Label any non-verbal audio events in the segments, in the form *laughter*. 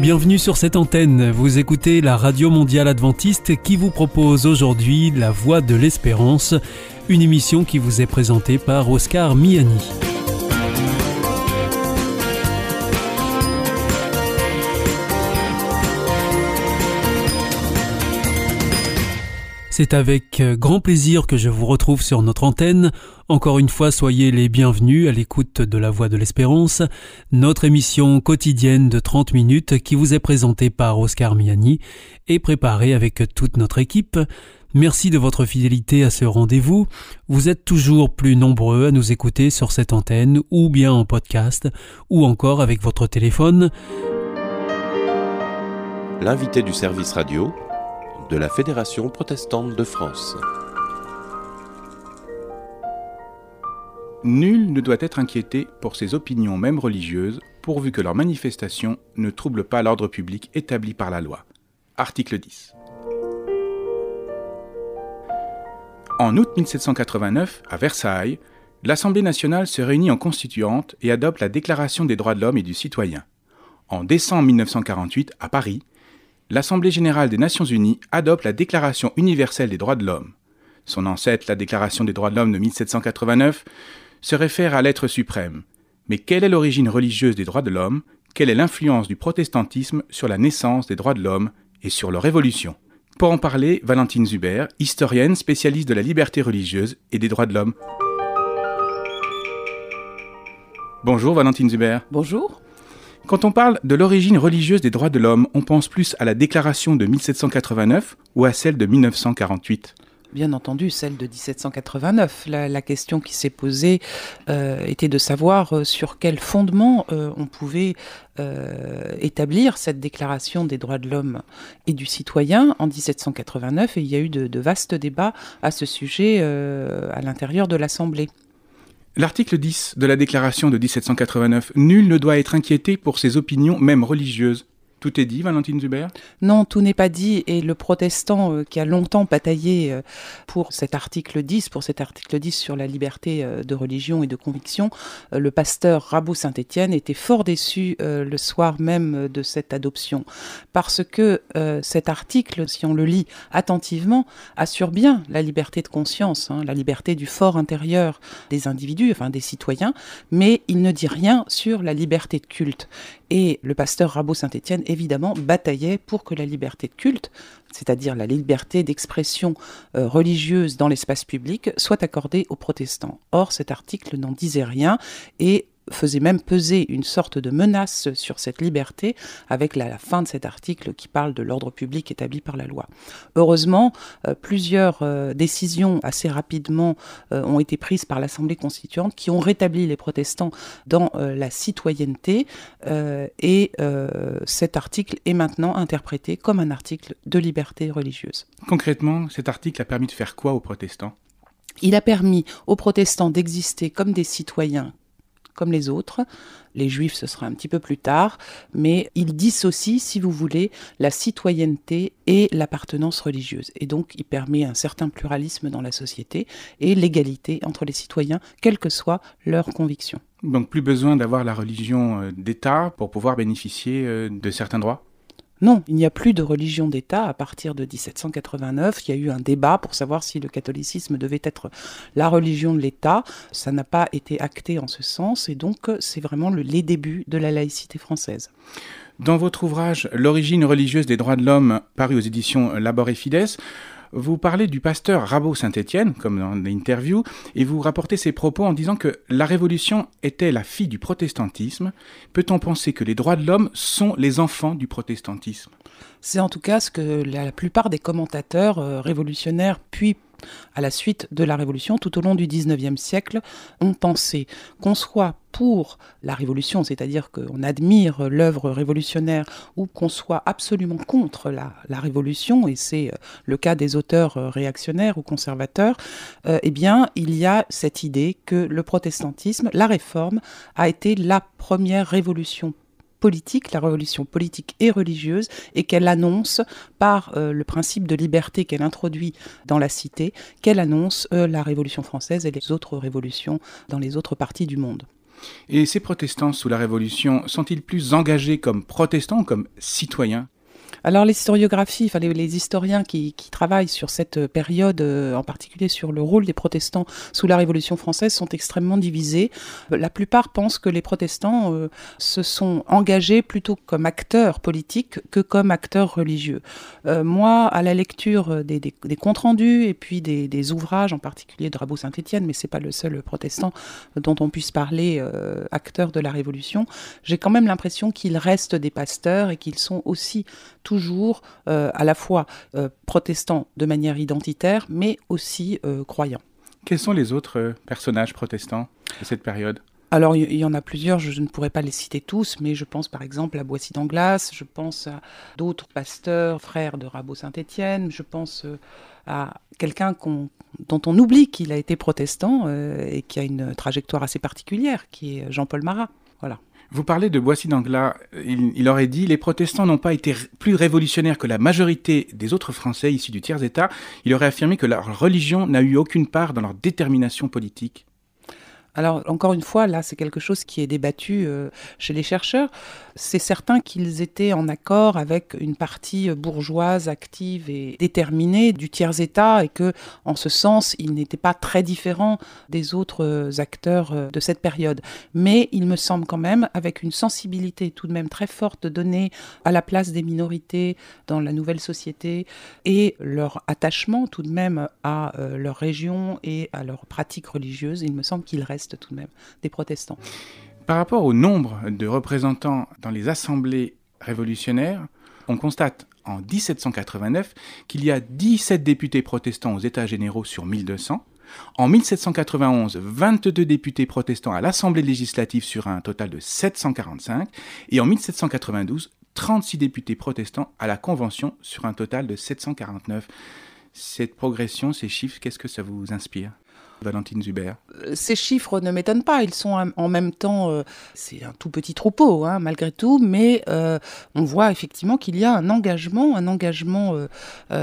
Bienvenue sur cette antenne. Vous écoutez la Radio Mondiale Adventiste qui vous propose aujourd'hui La Voix de l'Espérance, une émission qui vous est présentée par Oscar Miani. C'est avec euh, grand plaisir que je vous retrouve sur notre antenne. Encore une fois, soyez les bienvenus à l'écoute de La Voix de l'Espérance, notre émission quotidienne de 30 minutes qui vous est présentée par Oscar Miani et préparée avec toute notre équipe. Merci de votre fidélité à ce rendez-vous. Vous êtes toujours plus nombreux à nous écouter sur cette antenne ou bien en podcast ou encore avec votre téléphone. L'invité du service radio de la Fédération protestante de France. Nul ne doit être inquiété pour ses opinions même religieuses, pourvu que leurs manifestations ne troublent pas l'ordre public établi par la loi. Article 10. En août 1789, à Versailles, l'Assemblée nationale se réunit en constituante et adopte la Déclaration des droits de l'homme et du citoyen. En décembre 1948, à Paris, l'Assemblée générale des Nations unies adopte la Déclaration universelle des droits de l'homme. Son ancêtre, la Déclaration des droits de l'homme de 1789, se réfère à l'être suprême. Mais quelle est l'origine religieuse des droits de l'homme? Quelle est l'influence du protestantisme sur la naissance des droits de l'homme et sur leur évolution? Pour en parler, Valentine Zuber, historienne spécialiste de la liberté religieuse et des droits de l'homme. Bonjour Valentine Zuber. Bonjour. Quand on parle de l'origine religieuse des droits de l'homme, on pense plus à la déclaration de 1789 ou à celle de 1948 Bien entendu, celle de 1789. La, question qui s'est posée euh, était de savoir euh, sur quel fondement euh, on pouvait établir cette déclaration des droits de l'homme et du citoyen en 1789, et il y a eu de vastes débats à ce sujet à l'intérieur de l'Assemblée. L'article 10 de la Déclaration de 1789, nul ne doit être inquiété pour ses opinions, même religieuses. Tout est dit, Valentine Zuber? Non, tout n'est pas dit. Et le protestant euh, qui a longtemps bataillé euh, pour cet article 10, pour cet article 10 sur la liberté euh, de religion et de conviction, le pasteur Rabou Saint-Étienne était fort déçu le soir même de cette adoption. Parce que cet article, si on le lit attentivement, assure bien la liberté de conscience, hein, la liberté du fort intérieur des individus, enfin des citoyens, mais il ne dit rien sur la liberté de culte. Et le pasteur Rabot Saint-Étienne, évidemment, bataillait pour que la liberté de culte, c'est-à-dire la liberté d'expression euh, religieuse dans l'espace public, soit accordée aux protestants. Or, cet article n'en disait rien et faisait même peser une sorte de menace sur cette liberté avec la, fin de cet article qui parle de l'ordre public établi par la loi. Heureusement, euh, plusieurs euh, décisions assez rapidement euh, ont été prises par l'Assemblée constituante qui ont rétabli les protestants dans la citoyenneté et cet article est maintenant interprété comme un article de liberté religieuse. Concrètement, cet article a permis de faire quoi aux protestants? Il a permis aux protestants d'exister comme des citoyens comme les autres. Les juifs, ce sera un petit peu plus tard, mais il dissocie, si vous voulez, la citoyenneté et l'appartenance religieuse. Et donc, il permet un certain pluralisme dans la société et l'égalité entre les citoyens, quelles que soient leurs convictions. Donc, plus besoin d'avoir la religion euh, d'État pour pouvoir bénéficier euh, de certains droits? Non, il n'y a plus de religion d'État à partir de 1789. Il y a eu un débat pour savoir si le catholicisme devait être la religion de l'État. Ça n'a pas été acté en ce sens et donc c'est vraiment le, les débuts de la laïcité française. Dans votre ouvrage L'origine religieuse des droits de l'homme, paru aux éditions Labor et Fides, vous parlez du pasteur Rabot Saint-Étienne, comme dans l'interview, et vous rapportez ses propos en disant que la Révolution était la fille du protestantisme. Peut-on penser que les droits de l'homme sont les enfants du protestantisme? C'est en tout cas ce que la plupart des commentateurs euh, révolutionnaires puis à la suite de la Révolution, tout au long du XIXe siècle, ont pensé qu'on soit pour la Révolution, c'est-à-dire qu'on admire l'œuvre révolutionnaire, ou qu'on soit absolument contre la, Révolution, et c'est euh, le cas des auteurs euh, réactionnaires ou conservateurs, euh, eh bien, il y a cette idée que le protestantisme, la réforme, a été la première révolution politique, la révolution politique et religieuse, et qu'elle annonce par euh, le principe de liberté qu'elle introduit dans la cité, qu'elle annonce euh, la Révolution française et les autres révolutions dans les autres parties du monde. Et ces protestants sous la Révolution sont-ils plus engagés comme protestants ou comme citoyens? Alors l'historiographie, enfin, les, historiens qui, travaillent sur cette période, euh, en particulier sur le rôle des protestants sous la Révolution française, sont extrêmement divisés. La plupart pensent que les protestants euh, se sont engagés plutôt comme acteurs politiques que comme acteurs religieux. Euh, moi, à la lecture des, comptes rendus et puis des, ouvrages, en particulier de Rabot Saint-Étienne, mais c'est pas le seul protestant dont on puisse parler acteur de la Révolution, j'ai quand même l'impression qu'ils restent des pasteurs et qu'ils sont aussi toujours euh, à la fois euh, protestants de manière identitaire, mais aussi euh, croyants. Quels sont les autres personnages protestants de cette période? Alors, il y en a plusieurs, je, ne pourrais pas les citer tous, mais je pense par exemple à Boissy d'Anglas, je pense à d'autres pasteurs, frères de Rabot Saint-Étienne, je pense à quelqu'un dont on oublie qu'il a été protestant et qui a une trajectoire assez particulière, qui est Jean-Paul Marat. Voilà. Vous parlez de Boissy d'Anglas. Il, aurait dit Les protestants n'ont pas été plus révolutionnaires que la majorité des autres Français issus du tiers-État. Il aurait affirmé que leur religion n'a eu aucune part dans leur détermination politique. Alors, encore une fois, là, c'est quelque chose qui est débattu euh, chez les chercheurs. C'est certain qu'ils étaient en accord avec une partie bourgeoise, active et déterminée du tiers-État et que, en ce sens, ils n'étaient pas très différents des autres acteurs euh, de cette période. Mais il me semble quand même, avec une sensibilité tout de même très forte donnée à la place des minorités dans la nouvelle société et leur attachement tout de même à euh, leur région et à leurs pratiques religieuses, il me semble qu'il reste tout de même des protestants. Par rapport au nombre de représentants dans les assemblées révolutionnaires, on constate en 1789 qu'il y a 17 députés protestants aux États généraux sur 1200. En 1791, 22 députés protestants à l'Assemblée législative sur un total de 745. Et en 1792, 36 députés protestants à la Convention sur un total de 749. Cette progression, ces chiffres, qu'est-ce que ça vous inspire? Valentine Zuber euh, Ces chiffres ne m'étonnent pas, ils sont en même temps, euh, c'est un tout petit troupeau hein, malgré tout, mais euh, on voit effectivement qu'il y a un engagement, un engagement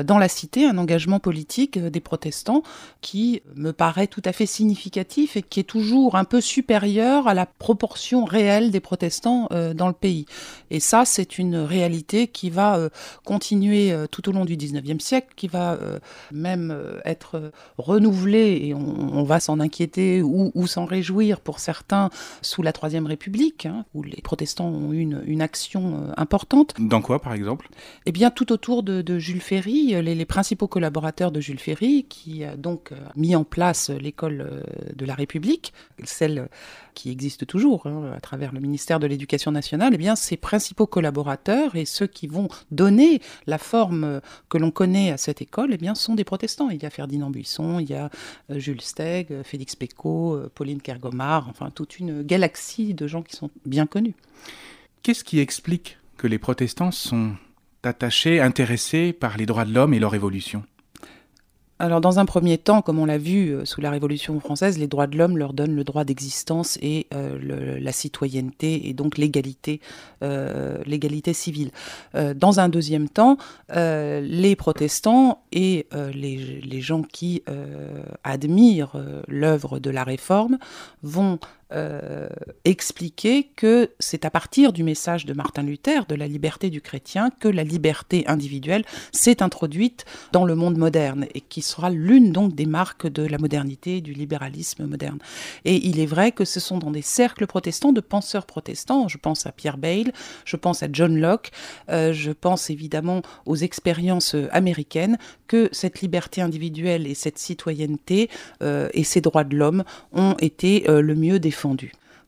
dans la cité, un engagement politique des protestants qui me paraît tout à fait significatif et qui est toujours un peu supérieur à la proportion réelle des protestants dans le pays. Et ça, c'est une réalité qui va continuer tout au long du 19e siècle, qui va même être renouvelée et on on va s'en inquiéter ou, s'en réjouir pour certains sous la Troisième République, hein, où les protestants ont eu une, action euh, importante. Dans quoi, par exemple? Eh bien, tout autour de, Jules Ferry, les, les, principaux collaborateurs de Jules Ferry, qui a donc euh, mis en place l'école euh, de la République, celle qui existe toujours hein, à travers le ministère de l'Éducation nationale, eh bien, ses principaux collaborateurs et ceux qui vont donner la forme que l'on connaît à cette école, eh bien, sont des protestants. Il y a Ferdinand Buisson, il y a euh, Jules Euh, Félix Pécaud, euh, Pauline Kergomar, enfin toute une galaxie de gens qui sont bien connus. Qu'est-ce qui explique que les protestants sont attachés, intéressés par les droits de l'homme et leur évolution? Alors dans un premier temps, comme on l'a vu euh, sous la Révolution française, les droits de l'homme leur donnent le droit d'existence et euh, la citoyenneté et donc l'égalité, euh, l'égalité civile. dans un deuxième temps, les protestants et les, les, gens qui admirent l'œuvre de la réforme vont euh, expliquer que c'est à partir du message de Martin Luther, de la liberté du chrétien, que la liberté individuelle s'est introduite dans le monde moderne et qui sera l'une donc des marques de la modernité, du libéralisme moderne. Et il est vrai que ce sont dans des cercles protestants, de penseurs protestants, je pense à Pierre Bayle, je pense à John Locke, euh, je pense évidemment aux expériences américaines, que cette liberté individuelle et cette citoyenneté euh, et ces droits de l'homme ont été le mieux défendus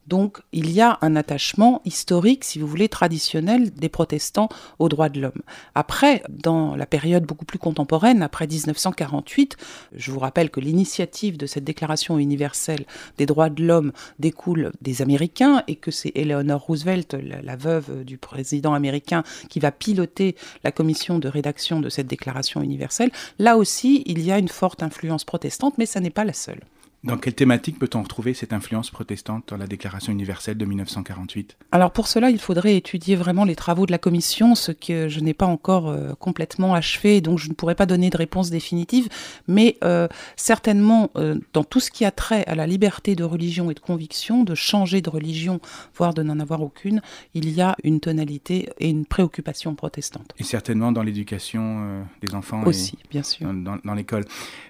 Donc il y a un attachement historique, si vous voulez, traditionnel des protestants aux droits de l'homme. Après, dans la période beaucoup plus contemporaine, après 1948, je vous rappelle que l'initiative de cette déclaration universelle des droits de l'homme découle des Américains et que c'est Eleanor Roosevelt, la, veuve du président américain, qui va piloter la commission de rédaction de cette déclaration universelle. Là aussi, il y a une forte influence protestante, mais ça n'est pas la seule. Dans quelle thématique peut-on retrouver cette influence protestante dans la Déclaration universelle de 1948 Alors pour cela, il faudrait étudier vraiment les travaux de la Commission, ce que je n'ai pas encore euh, complètement achevé, donc je ne pourrais pas donner de réponse définitive, mais euh, certainement euh, dans tout ce qui a trait à la liberté de religion et de conviction, de changer de religion, voire de n'en avoir aucune, il y a une tonalité et une préoccupation protestante. Et certainement dans l'éducation des enfants aussi, bien sûr, dans, dans l'école.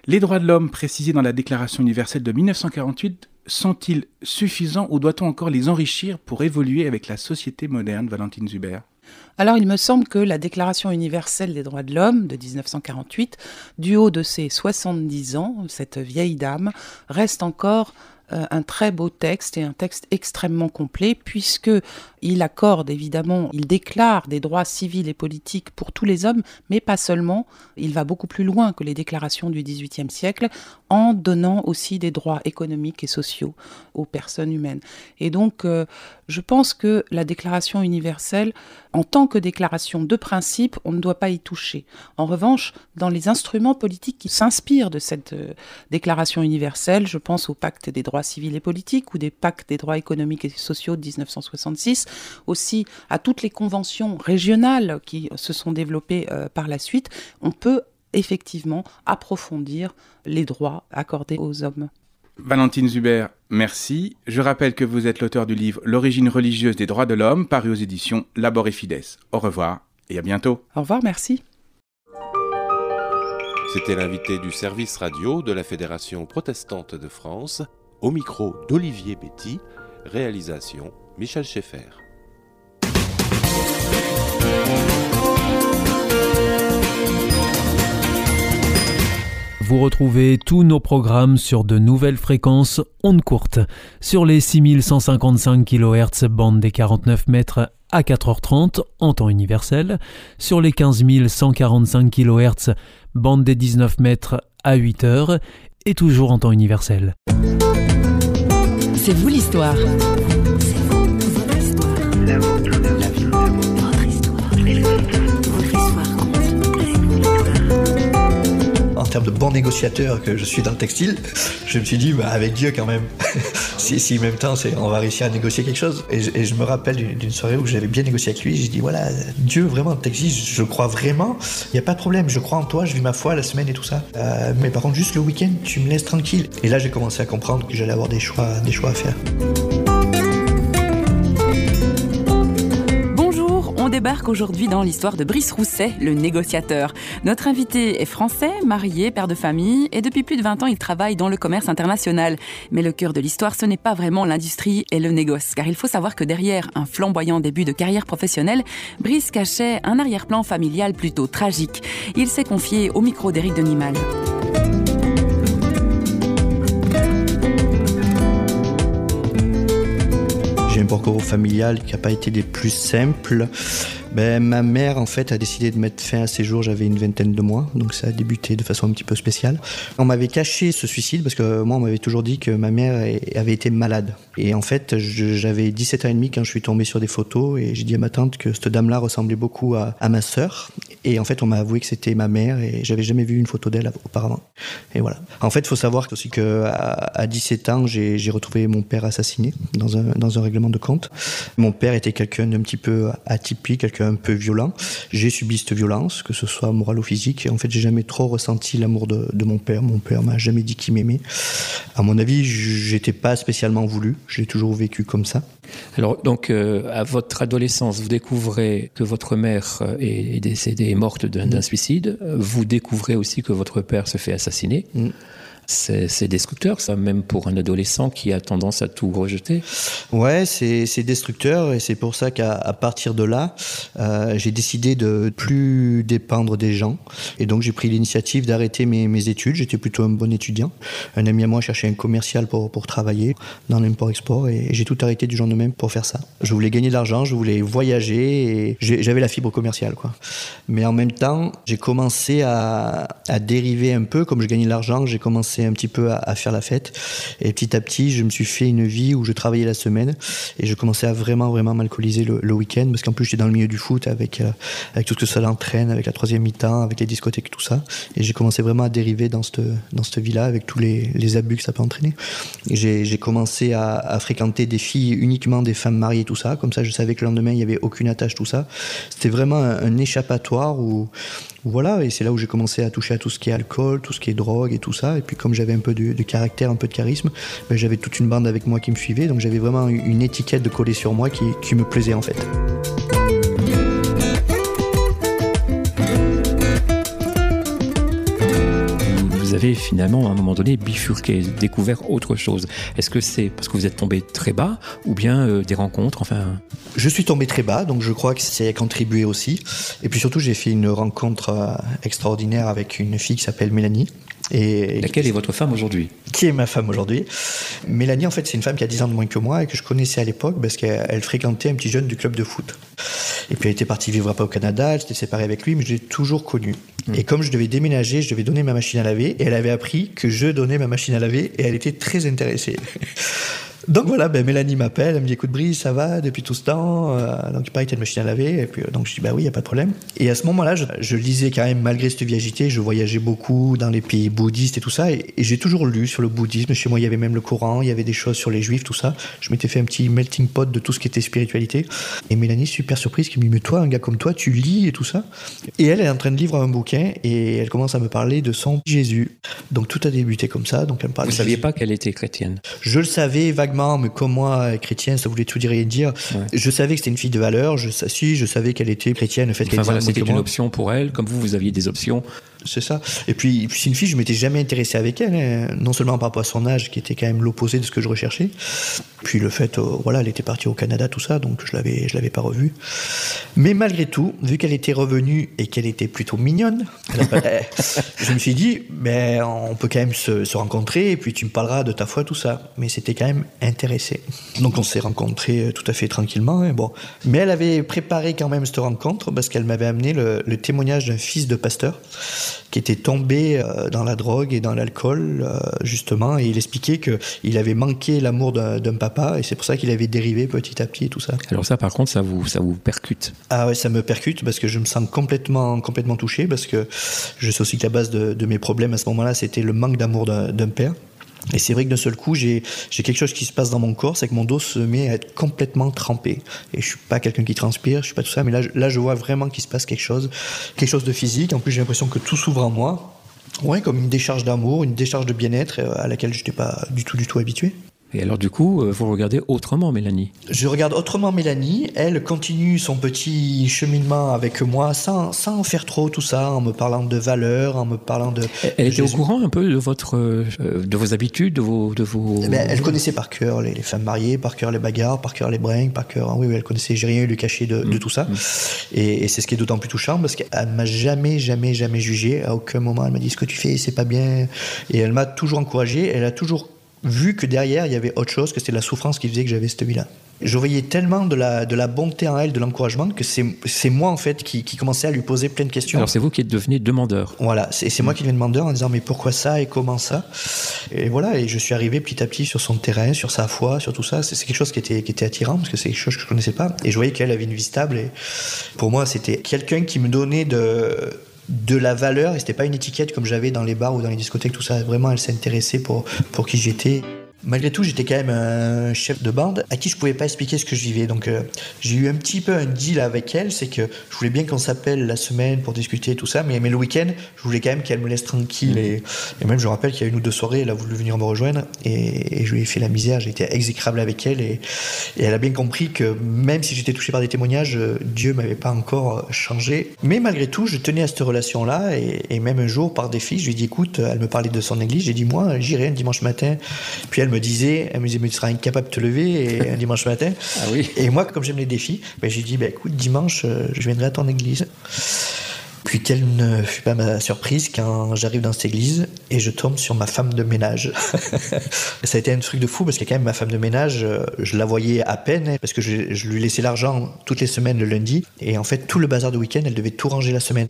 Les droits de l'homme précisés dans la Déclaration universelle de 1948 sont-ils suffisants ou doit-on encore les enrichir pour évoluer avec la société moderne, Valentine Zuber alors il me semble que la Déclaration universelle des droits de l'homme de 1948, du haut de ses 70 ans, cette vieille dame, reste encore un très beau texte et un texte extrêmement complet puisque il accorde évidemment, il déclare des droits civils et politiques pour tous les hommes, mais pas seulement. Il va beaucoup plus loin que les déclarations du XVIIIe siècle en donnant aussi des droits économiques et sociaux aux personnes humaines. Et donc, euh, je pense que la Déclaration universelle, en tant que déclaration de principe, on ne doit pas y toucher. En revanche, dans les instruments politiques qui s'inspirent de cette euh, Déclaration universelle, je pense au pacte des droits civils et politiques ou des pactes des droits économiques et sociaux de 1966, aussi à toutes les conventions régionales qui se sont développées euh, par la suite, on peut effectivement approfondir les droits accordés aux hommes. Valentine Zuber, merci. Je rappelle que vous êtes l'auteur du livre L'origine religieuse des droits de l'homme, paru aux éditions Labor et Fides. Au revoir et à bientôt. Au revoir, merci. C'était l'invité du service radio de la Fédération protestante de France, au micro d'Olivier Betty, réalisation Michel Schaeffer. Vous retrouvez tous nos programmes sur de nouvelles fréquences ondes courtes, sur les 6155 kHz bande des 49 mètres à 4h30 en temps universel, sur les 15145 kHz bande des 19 mètres à 8h et toujours en temps universel. C'est vous l'histoire. Termes de bon négociateur que je suis dans le textile, je me suis dit, bah, avec Dieu quand même, *laughs* si, si en même temps on va réussir à négocier quelque chose. Et, je, me rappelle d'une soirée où j'avais bien négocié avec lui, j'ai dit, voilà, Dieu vraiment, le textile, je crois vraiment, il n'y a pas de problème, je crois en toi, je vis ma foi la semaine et tout ça. Euh, mais par contre, juste le week-end, tu me laisses tranquille. Et là, j'ai commencé à comprendre que j'allais avoir des choix, des choix à faire. Débarque aujourd'hui dans l'histoire de Brice Rousset, le négociateur. Notre invité est français, marié, père de famille, et depuis plus de 20 ans, il travaille dans le commerce international. Mais le cœur de l'histoire, ce n'est pas vraiment l'industrie et le négoce, car il faut savoir que derrière un flamboyant début de carrière professionnelle, Brice cachait un arrière-plan familial plutôt tragique. Il s'est confié au micro d'Éric Denimal. Parcours familial qui n'a pas été des plus simples ben, Ma mère, en fait, a décidé de mettre fin à ses jours, j'avais une vingtaine de mois, donc ça a débuté de façon un petit peu spéciale. On m'avait caché ce suicide parce que moi, on m'avait toujours dit que ma mère avait été malade. Et en fait, j'avais 17 ans et demi quand je suis tombé sur des photos et j'ai dit à ma tante que cette dame-là ressemblait beaucoup à, à ma sœur. Et en fait, on m'a avoué que c'était ma mère et j'avais jamais vu une photo d'elle auparavant. Et voilà. En fait, il faut savoir aussi que à, 17 ans, j'ai retrouvé mon père assassiné dans un, dans un règlement de compte. Mon père était quelqu'un d'un petit peu atypique, quelqu'un un peu violent. J'ai subi cette violence, que ce soit morale ou physique. Et en fait, j'ai jamais trop ressenti l'amour de, de, mon père. Mon père m'a jamais dit qu'il m'aimait. À mon avis, j'étais pas spécialement voulu. J'ai toujours vécu comme ça. Alors, donc, euh, à votre adolescence, vous découvrez que votre mère euh, est, décédée, est morte d'un mm. suicide. Vous découvrez aussi que votre père se fait assassiner. Mm c'est destructeur, ça, même pour un adolescent qui a tendance à tout rejeter. Ouais, c'est destructeur et c'est pour ça qu'à partir de là, euh, j'ai décidé de plus dépendre des gens. Et donc j'ai pris l'initiative d'arrêter mes, études. J'étais plutôt un bon étudiant. Un ami à moi cherchait un commercial pour, pour travailler dans l'import-export et j'ai tout arrêté du jour de même pour faire ça. Je voulais gagner de l'argent, je voulais voyager et j'avais la fibre commerciale. Quoi. Mais en même temps, j'ai commencé à, à dériver un peu. Comme je gagnais de l'argent, j'ai commencé un petit peu à, faire la fête. Et petit à petit, je me suis fait une vie où je travaillais la semaine et je commençais à vraiment, vraiment m'alcooliser le, week-end parce qu'en plus, j'étais dans le milieu du foot avec, euh, avec tout ce que ça entraîne, avec la troisième mi-temps, avec les discothèques, tout ça. Et j'ai commencé vraiment à dériver dans cette, dans cette vie-là avec tous les, les abus que ça peut entraîner. J'ai commencé à, à, fréquenter des filles, uniquement des femmes mariées, tout ça. Comme ça, je savais que le lendemain, il n'y avait aucune attache, tout ça. C'était vraiment un, un échappatoire où, voilà, et c'est là où j'ai commencé à toucher à tout ce qui est alcool, tout ce qui est drogue et tout ça. Et puis comme j'avais un peu de, caractère, un peu de charisme, ben, j'avais toute une bande avec moi qui me suivait, donc j'avais vraiment une étiquette de coller sur moi qui, qui me plaisait en fait. Avez finalement, à un moment donné, bifurqué, découvert autre chose. Est-ce que c'est parce que vous êtes tombé très bas ou bien euh, des rencontres enfin... Je suis tombé très bas, donc je crois que ça a contribué aussi. Et puis surtout, j'ai fait une rencontre euh, extraordinaire avec une fille qui s'appelle Mélanie. Et Laquelle est votre femme aujourd'hui? Qui est ma femme aujourd'hui? Mélanie, en fait, c'est une femme qui a 10 ans de moins que moi et que je connaissais à l'époque parce qu'elle fréquentait un petit jeune du club de foot. Et puis elle était partie vivre pas au Canada, elle s'était séparée avec lui, mais je l'ai toujours connu. Hmm. Et comme je devais déménager, je devais donner ma machine à laver, et elle avait appris que je donnais ma machine à laver, et elle était très intéressée. Donc voilà, ben Mélanie m'appelle, elle me dit écoute Brice, ça va depuis tout ce temps euh, Donc pareil, t'as une machine à laver. Et puis euh, donc je dis bah oui, il y a pas de problème. Et à ce moment-là, je, lisais quand même malgré cette vie agitée, je voyageais beaucoup dans les pays bouddhistes et tout ça. Et, j'ai toujours lu sur le bouddhisme. Chez moi, il y avait même le Coran, il y avait des choses sur les juifs, tout ça. Je m'étais fait un petit melting pot de tout ce qui était spiritualité. Et Mélanie, super surprise, qui me dit mais toi, un gars comme toi, tu lis et tout ça. Et elle, elle est en train de lire un bouquin et elle commence à me parler de son Jésus. Donc tout a débuté comme ça. Donc elle me parle. Vous saviez pas qu'elle était chrétienne? Je le savais vaguement, mais comme moi chrétienne, ça voulait tout dire et dire. Je savais que c'était une fille de valeur, je, si, je savais qu'elle était chrétienne, le fait enfin, voilà, c'était une option pour elle, comme vous, vous aviez des options. C'est ça. Et puis, c'est une fille, je m'étais jamais intéressé avec elle, hein. non seulement par rapport à son âge, qui était quand même l'opposé de ce que je recherchais, puis le fait, euh, voilà, elle était partie au Canada, tout ça, donc je l'avais, je l'avais pas revue. Mais malgré tout, vu qu'elle était revenue et qu'elle était plutôt mignonne, *laughs* je me suis dit, ben, on peut quand même se, se, rencontrer, et puis tu me parleras de ta foi, tout ça. Mais c'était quand même intéressé. Donc on s'est rencontrés euh, tout à fait tranquillement. Hein, bon. Mais elle avait préparé quand même cette rencontre parce qu'elle m'avait amené le, témoignage d'un fils de pasteur qui était tombé euh, dans la drogue et dans l'alcool, euh, justement, et il expliquait qu'il avait manqué l'amour d'un papa, et c'est pour ça qu'il avait dérivé petit à petit et tout ça. Alors ça, par contre, ça vous, ça vous percute? Ah ouais, ça me percute, parce que je me sens complètement, complètement touché, parce que je sais aussi que la base de, de mes problèmes à ce moment-là, c'était le manque d'amour d'un père. Et c'est vrai que d'un seul coup, j'ai quelque chose qui se passe dans mon corps, c'est que mon dos se met à être complètement trempé. Et je suis pas quelqu'un qui transpire, je suis pas tout ça, mais là, là je vois vraiment qu'il se passe quelque chose, quelque chose de physique. En plus, j'ai l'impression que tout s'ouvre en moi. Ouais, comme une décharge d'amour, une décharge de bien-être euh, à laquelle je n'étais pas du tout, du tout habitué. Et alors du coup, euh, vous regardez autrement Mélanie Je regarde autrement Mélanie. Elle continue son petit cheminement avec moi sans, sans faire trop tout ça, en me parlant de valeurs, en me parlant de... Elle était au courant un peu de, votre, euh, de vos habitudes, de vos... De vos... Eh ben, elle connaissait par cœur les, femmes mariées, par cœur les bagarres, par cœur les bringues, par cœur... Oui, oui, elle connaissait, j'ai rien eu lui cacher de, de, mm. tout ça. Mm. Et, et c'est ce qui est d'autant plus touchant parce qu'elle m'a jamais, jamais, jamais jugé. À aucun moment, elle m'a dit ce que tu fais, c'est pas bien. Et elle m'a toujours encouragé. Elle a toujours vu que derrière, il y avait autre chose, que c'était la souffrance qui faisait que j'avais cette vie-là. Je voyais tellement de la, de la bonté en elle, de l'encouragement, que c'est moi, en fait, qui, qui commençais à lui poser plein de questions. Alors, c'est vous qui êtes devenu demandeur. Voilà, c'est moi qui deviens demandeur en disant, mais pourquoi ça et comment ça? Et voilà, et je suis arrivé petit à petit sur son terrain, sur sa foi, sur tout ça. C'est quelque chose qui était, qui était attirant, parce que c'est quelque chose que je connaissais pas. Et je voyais qu'elle avait une vie stable. Et pour moi, c'était quelqu'un qui me donnait de de la valeur et c'était pas une étiquette comme j'avais dans les bars ou dans les discothèques tout ça. Vraiment elle s'intéressait pour pour qui j'étais Malgré tout, j'étais quand même un chef de bande à qui je pouvais pas expliquer ce que je vivais. Donc, euh, j'ai eu un petit peu un deal avec elle, c'est que je voulais bien qu'on s'appelle la semaine pour discuter tout ça, mais, mais le week-end, je voulais quand même qu'elle me laisse tranquille. Et, même, je rappelle qu'il y a une ou deux soirées, elle a voulu venir me rejoindre et, je lui ai fait la misère. J'ai été exécrable avec elle et, elle a bien compris que même si j'étais touché par des témoignages, Dieu m'avait pas encore changé. Mais malgré tout, je tenais à cette relation-là et, même un jour, par défi, je lui ai dit écoute, elle me parlait de son église, j'ai dit moi, j'irai un dimanche matin. Puis elle me disait, elle me disait, mais tu seras incapable de te lever *laughs* un dimanche matin. Ah oui. Et moi, comme j'aime les défis, ben, j'ai dit, ben, écoute, dimanche, euh, je viendrai à ton église. Puis quelle ne fut pas ma surprise quand j'arrive dans cette église et je tombe sur ma femme de ménage. *laughs* ça a été un truc de fou parce que quand même ma femme de ménage, euh, je la voyais à peine hein, parce que je, je lui laissais l'argent toutes les semaines le lundi et en fait tout le bazar de week-end, elle devait tout ranger la semaine.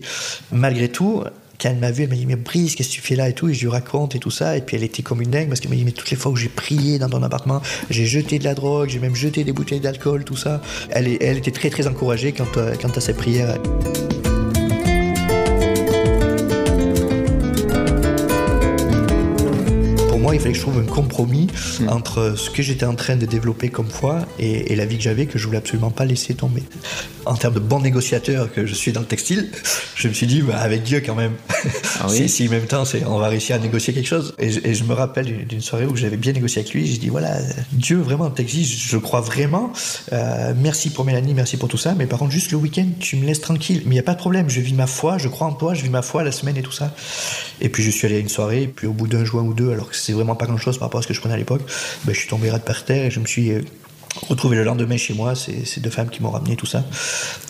Malgré tout, quand elle m'a vu, elle m'a dit, mais Brice, qu'est-ce que tu fais là et tout, et je lui raconte et tout ça, et puis elle était comme une dingue parce qu'elle m'a dit, mais toutes les fois où j'ai prié dans ton appartement, j'ai jeté de la drogue, j'ai même jeté des bouteilles d'alcool, tout ça. Elle, était très très encouragée quant à, quant à ses. Il fallait que je trouve un compromis hmm. entre ce que j'étais en train de développer comme foi et, la vie que j'avais que je voulais absolument pas laisser tomber. En termes de bon négociateur que je suis dans le textile, je me suis dit, bah, avec Dieu quand même. Ah *laughs* si, si, en même temps, on va réussir à négocier quelque chose. Et, je me rappelle d'une soirée où j'avais bien négocié avec lui. J'ai dit, voilà, Dieu, vraiment, le textile, je crois vraiment. Euh, merci pour Mélanie, merci pour tout ça. Mais par contre, juste le week-end, tu me laisses tranquille. Mais il n'y a pas de problème. Je vis ma foi, je crois en toi, je vis ma foi la semaine et tout ça. Et puis, je suis allé à une soirée. Et puis, au bout d'un jour ou deux, alors que c'est vraiment pas grand chose par rapport à ce que je prenais à l'époque, ben, je suis tombé raide par terre et je me suis euh, retrouvé le lendemain chez moi, c'est ces deux femmes qui m'ont ramené tout ça.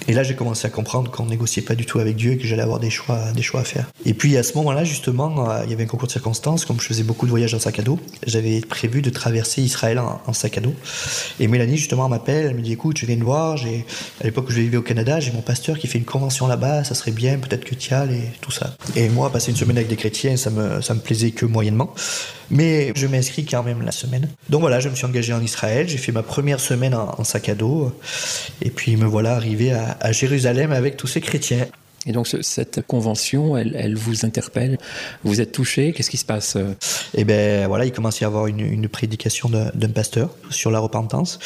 Et là, j'ai commencé à comprendre qu'on négociait pas du tout avec Dieu et que j'allais avoir des choix, des choix à faire. Et puis à ce moment-là, justement, euh, il y avait un concours de circonstances. Comme je faisais beaucoup de voyages en sac à dos, j'avais prévu de traverser Israël en, sac à dos. Et Mélanie, justement, m'appelle, elle me dit écoute, je viens de voir, à l'époque où je vivais au Canada, j'ai mon pasteur qui fait une convention là-bas, ça serait bien, peut-être que tu y et tout ça. Et moi, passer une semaine avec des chrétiens, ça me, ça me plaisait que moyennement. Mais je m'inscris quand même la semaine. Donc voilà, je me suis engagé en Israël, j'ai fait ma première semaine en, sac à dos, et puis me voilà arrivé à Jérusalem avec tous ces chrétiens. Et donc cette convention, elle, vous interpelle, vous êtes touché, qu'est-ce qui se passe Eh bien voilà, il commence à y avoir une, prédication d'un pasteur sur la repentance.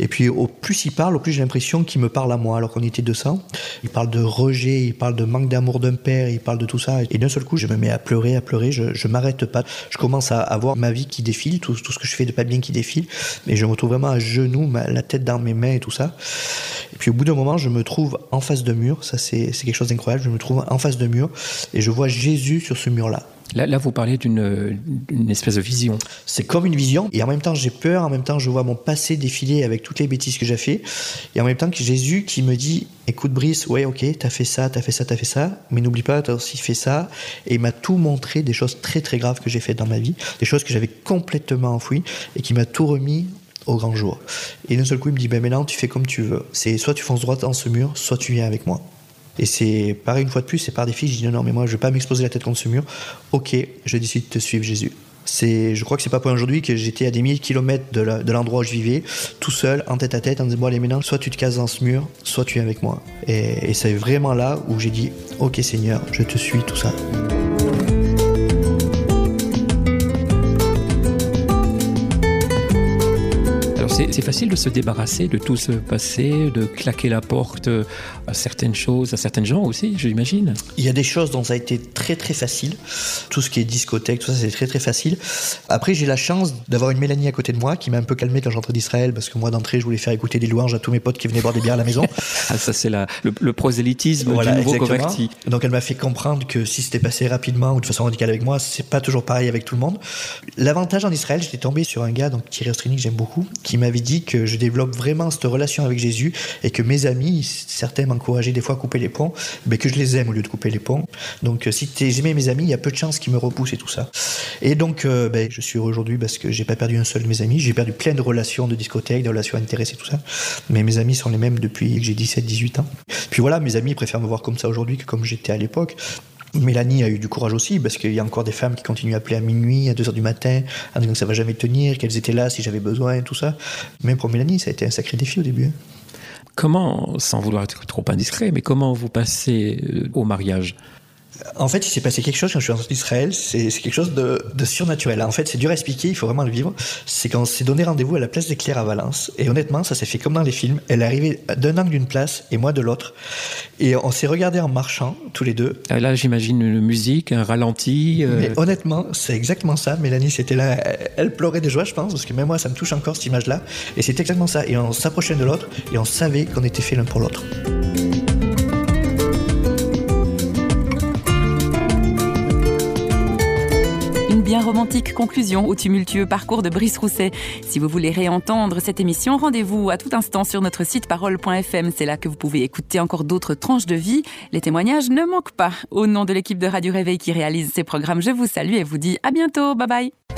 Et puis au plus il parle, au plus j'ai l'impression qu'il me parle à moi, alors qu'on était 200. Il parle de rejet, il parle de manque d'amour d'un père, il parle de tout ça. Et d'un seul coup, je me mets à pleurer, à pleurer, je, je m'arrête pas. Je commence à avoir ma vie qui défile, tout, ce que je fais de pas bien qui défile. Mais je me retrouve vraiment à genoux, la tête dans mes mains et tout ça. Et puis au bout d'un moment, je me trouve en face de mur. Ça, c'est quelque chose incroyable. Je me trouve en face de mur et je vois Jésus sur ce mur-là. Là, là, vous parlez d'une espèce de vision. C'est comme une vision, et en même temps j'ai peur, en même temps je vois mon passé défiler avec toutes les bêtises que j'ai fait, et en même temps que Jésus qui me dit, écoute Brice, ouais ok, t'as fait ça, t'as fait ça, t'as fait ça, mais n'oublie pas, t'as aussi fait ça, et il m'a tout montré des choses très très graves que j'ai faites dans ma vie, des choses que j'avais complètement enfouies, et qui m'a tout remis au grand jour. Et d'un seul coup, il me dit, ben maintenant, tu fais comme tu veux. C'est soit tu fonces droit dans ce mur, soit tu viens avec moi. Et c'est pareil une fois de plus, c'est par défi. Je dis non, non, mais moi, je vais pas m'exposer la tête contre ce mur. Ok, je décide de te suivre, Jésus. C'est, je crois que c'est pas pour aujourd'hui que j'étais à des milliers de kilomètres de, l'endroit où je vivais, tout seul, en tête à tête, en disant bon allez maintenant, soit tu te cases dans ce mur, soit tu es avec moi. Et, et c'est vraiment là où j'ai dit ok Seigneur, je te suis, tout ça. C'est facile de se débarrasser de tout ce passé, de claquer la porte à certaines choses, à certaines gens aussi, j'imagine. Il y a des choses dont ça a été très très facile. Tout ce qui est discothèque, tout ça, c'est très très facile. Après, j'ai la chance d'avoir une Mélanie à côté de moi qui m'a un peu calmé quand j'entrais d'Israël parce que moi d'entrée, je voulais faire écouter des louanges à tous mes potes qui venaient boire des bières à la maison. *laughs* ah, ça, c'est le, le, prosélytisme du nouveau converti. Donc, elle m'a fait comprendre que si c'était passé rapidement ou de façon radicale avec moi, c'est pas toujours pareil avec tout le monde. L'avantage en Israël, j'étais tombé sur un gars, donc Thierry Ostrini, que j'aime beaucoup, qui m'a m'avait dit que je développe vraiment cette relation avec Jésus et que mes amis, certains m'encourageaient des fois à couper les ponts, mais que je les aime au lieu de couper les ponts. Donc euh, si j'aimais mes amis, il y a peu de chances qu'ils me repoussent et tout ça. Et donc euh, ben, je suis heureux aujourd'hui parce que j'ai pas perdu un seul de mes amis, j'ai perdu plein de relations de discothèque, de relations intéressées, tout ça. Mais mes amis sont les mêmes depuis que j'ai 17-18 ans. Puis voilà, mes amis préfèrent me voir comme ça aujourd'hui que comme j'étais à l'époque. Mélanie a eu du courage aussi, parce qu'il y a encore des femmes qui continuent à appeler à minuit, à 2h du matin, en disant que ça va jamais tenir, qu'elles étaient là si j'avais besoin, et tout ça. Même pour Mélanie, ça a été un sacré défi au début. Hein. Comment, sans vouloir être trop indiscret, mais comment vous passez euh, au mariage? En fait, il s'est passé quelque chose quand je suis en Israël, c'est quelque chose de, surnaturel. En fait, c'est dur à expliquer, il faut vraiment le vivre. C'est quand on s'est donné rendez-vous à la place des Clairs à Valence. Et honnêtement, ça s'est fait comme dans les films. Elle est arrivée d'un angle d'une place et moi de l'autre. Et on s'est regardé en marchant, tous les deux. Ah, là, j'imagine une musique, un ralenti. Euh. Mais honnêtement, c'est exactement ça. Mélanie, c'était là. Elle pleurait de joie, je pense, parce que même moi, ça me touche encore cette image-là. Et c'est exactement ça. Et on s'approchait de l'autre et on savait qu'on était fait l'un pour l'autre. Romantique conclusion au tumultueux parcours de Brice Rousset. Si vous voulez réentendre cette émission, rendez-vous à tout instant sur notre site parole.fm. C'est là que vous pouvez écouter encore d'autres tranches de vie. Les témoignages ne manquent pas. Au nom de l'équipe de Radio Réveil qui réalise ces programmes, je vous salue et vous dis à bientôt. Bye bye.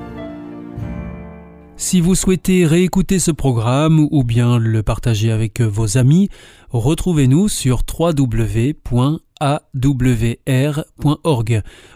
Si vous souhaitez réécouter ce programme ou bien le partager avec vos amis, retrouvez-nous sur www.awr.org.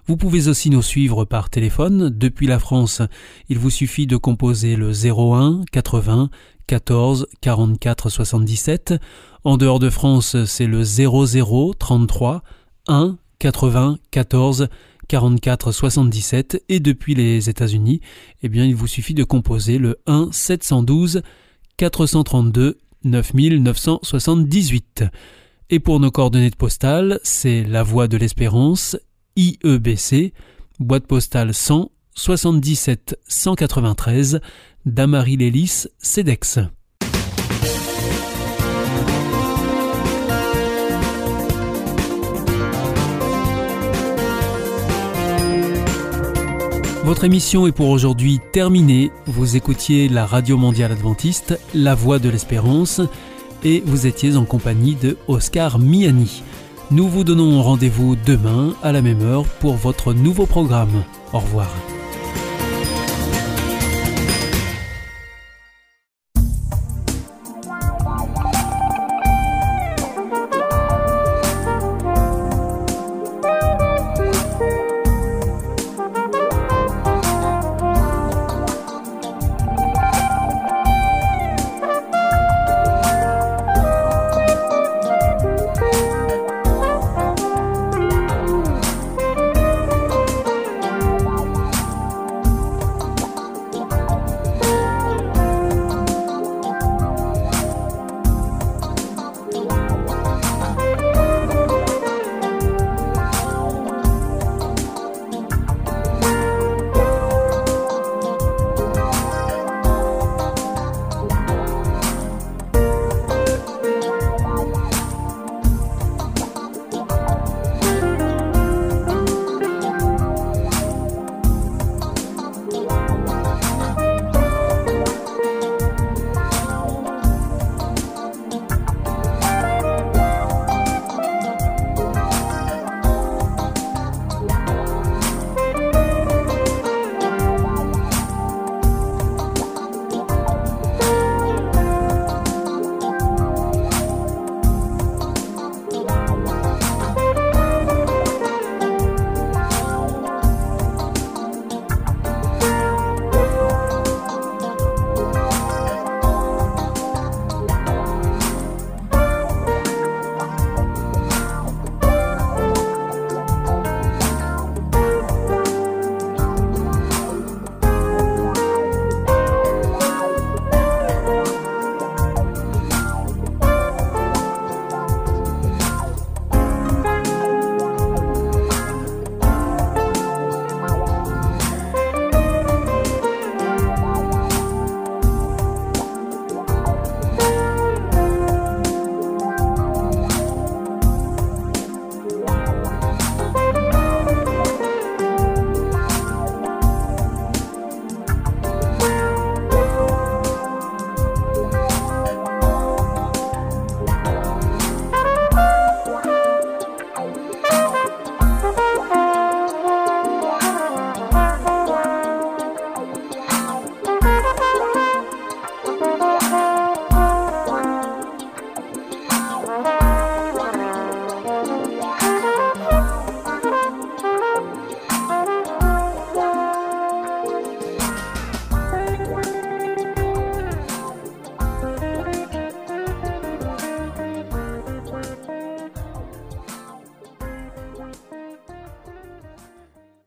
Vous pouvez aussi nous suivre par téléphone depuis la France. Il vous suffit de composer le 01 80 14 44 77. En dehors de France, c'est le 00 33 1 80 14 44 77 et depuis les États-Unis, eh bien il vous suffit de composer le 1 712 432 9978. Et pour nos coordonnées de postale, c'est la Voie de l'Espérance, IEBC, boîte postale 100 77 193, Damary Lélis, CEDEX. Votre émission est pour aujourd'hui terminée. Vous écoutiez la Radio Mondiale Adventiste, La Voix de l'Espérance, et vous étiez en compagnie de Oscar Miani. Nous vous donnons rendez-vous demain à la même heure pour votre nouveau programme. Au revoir.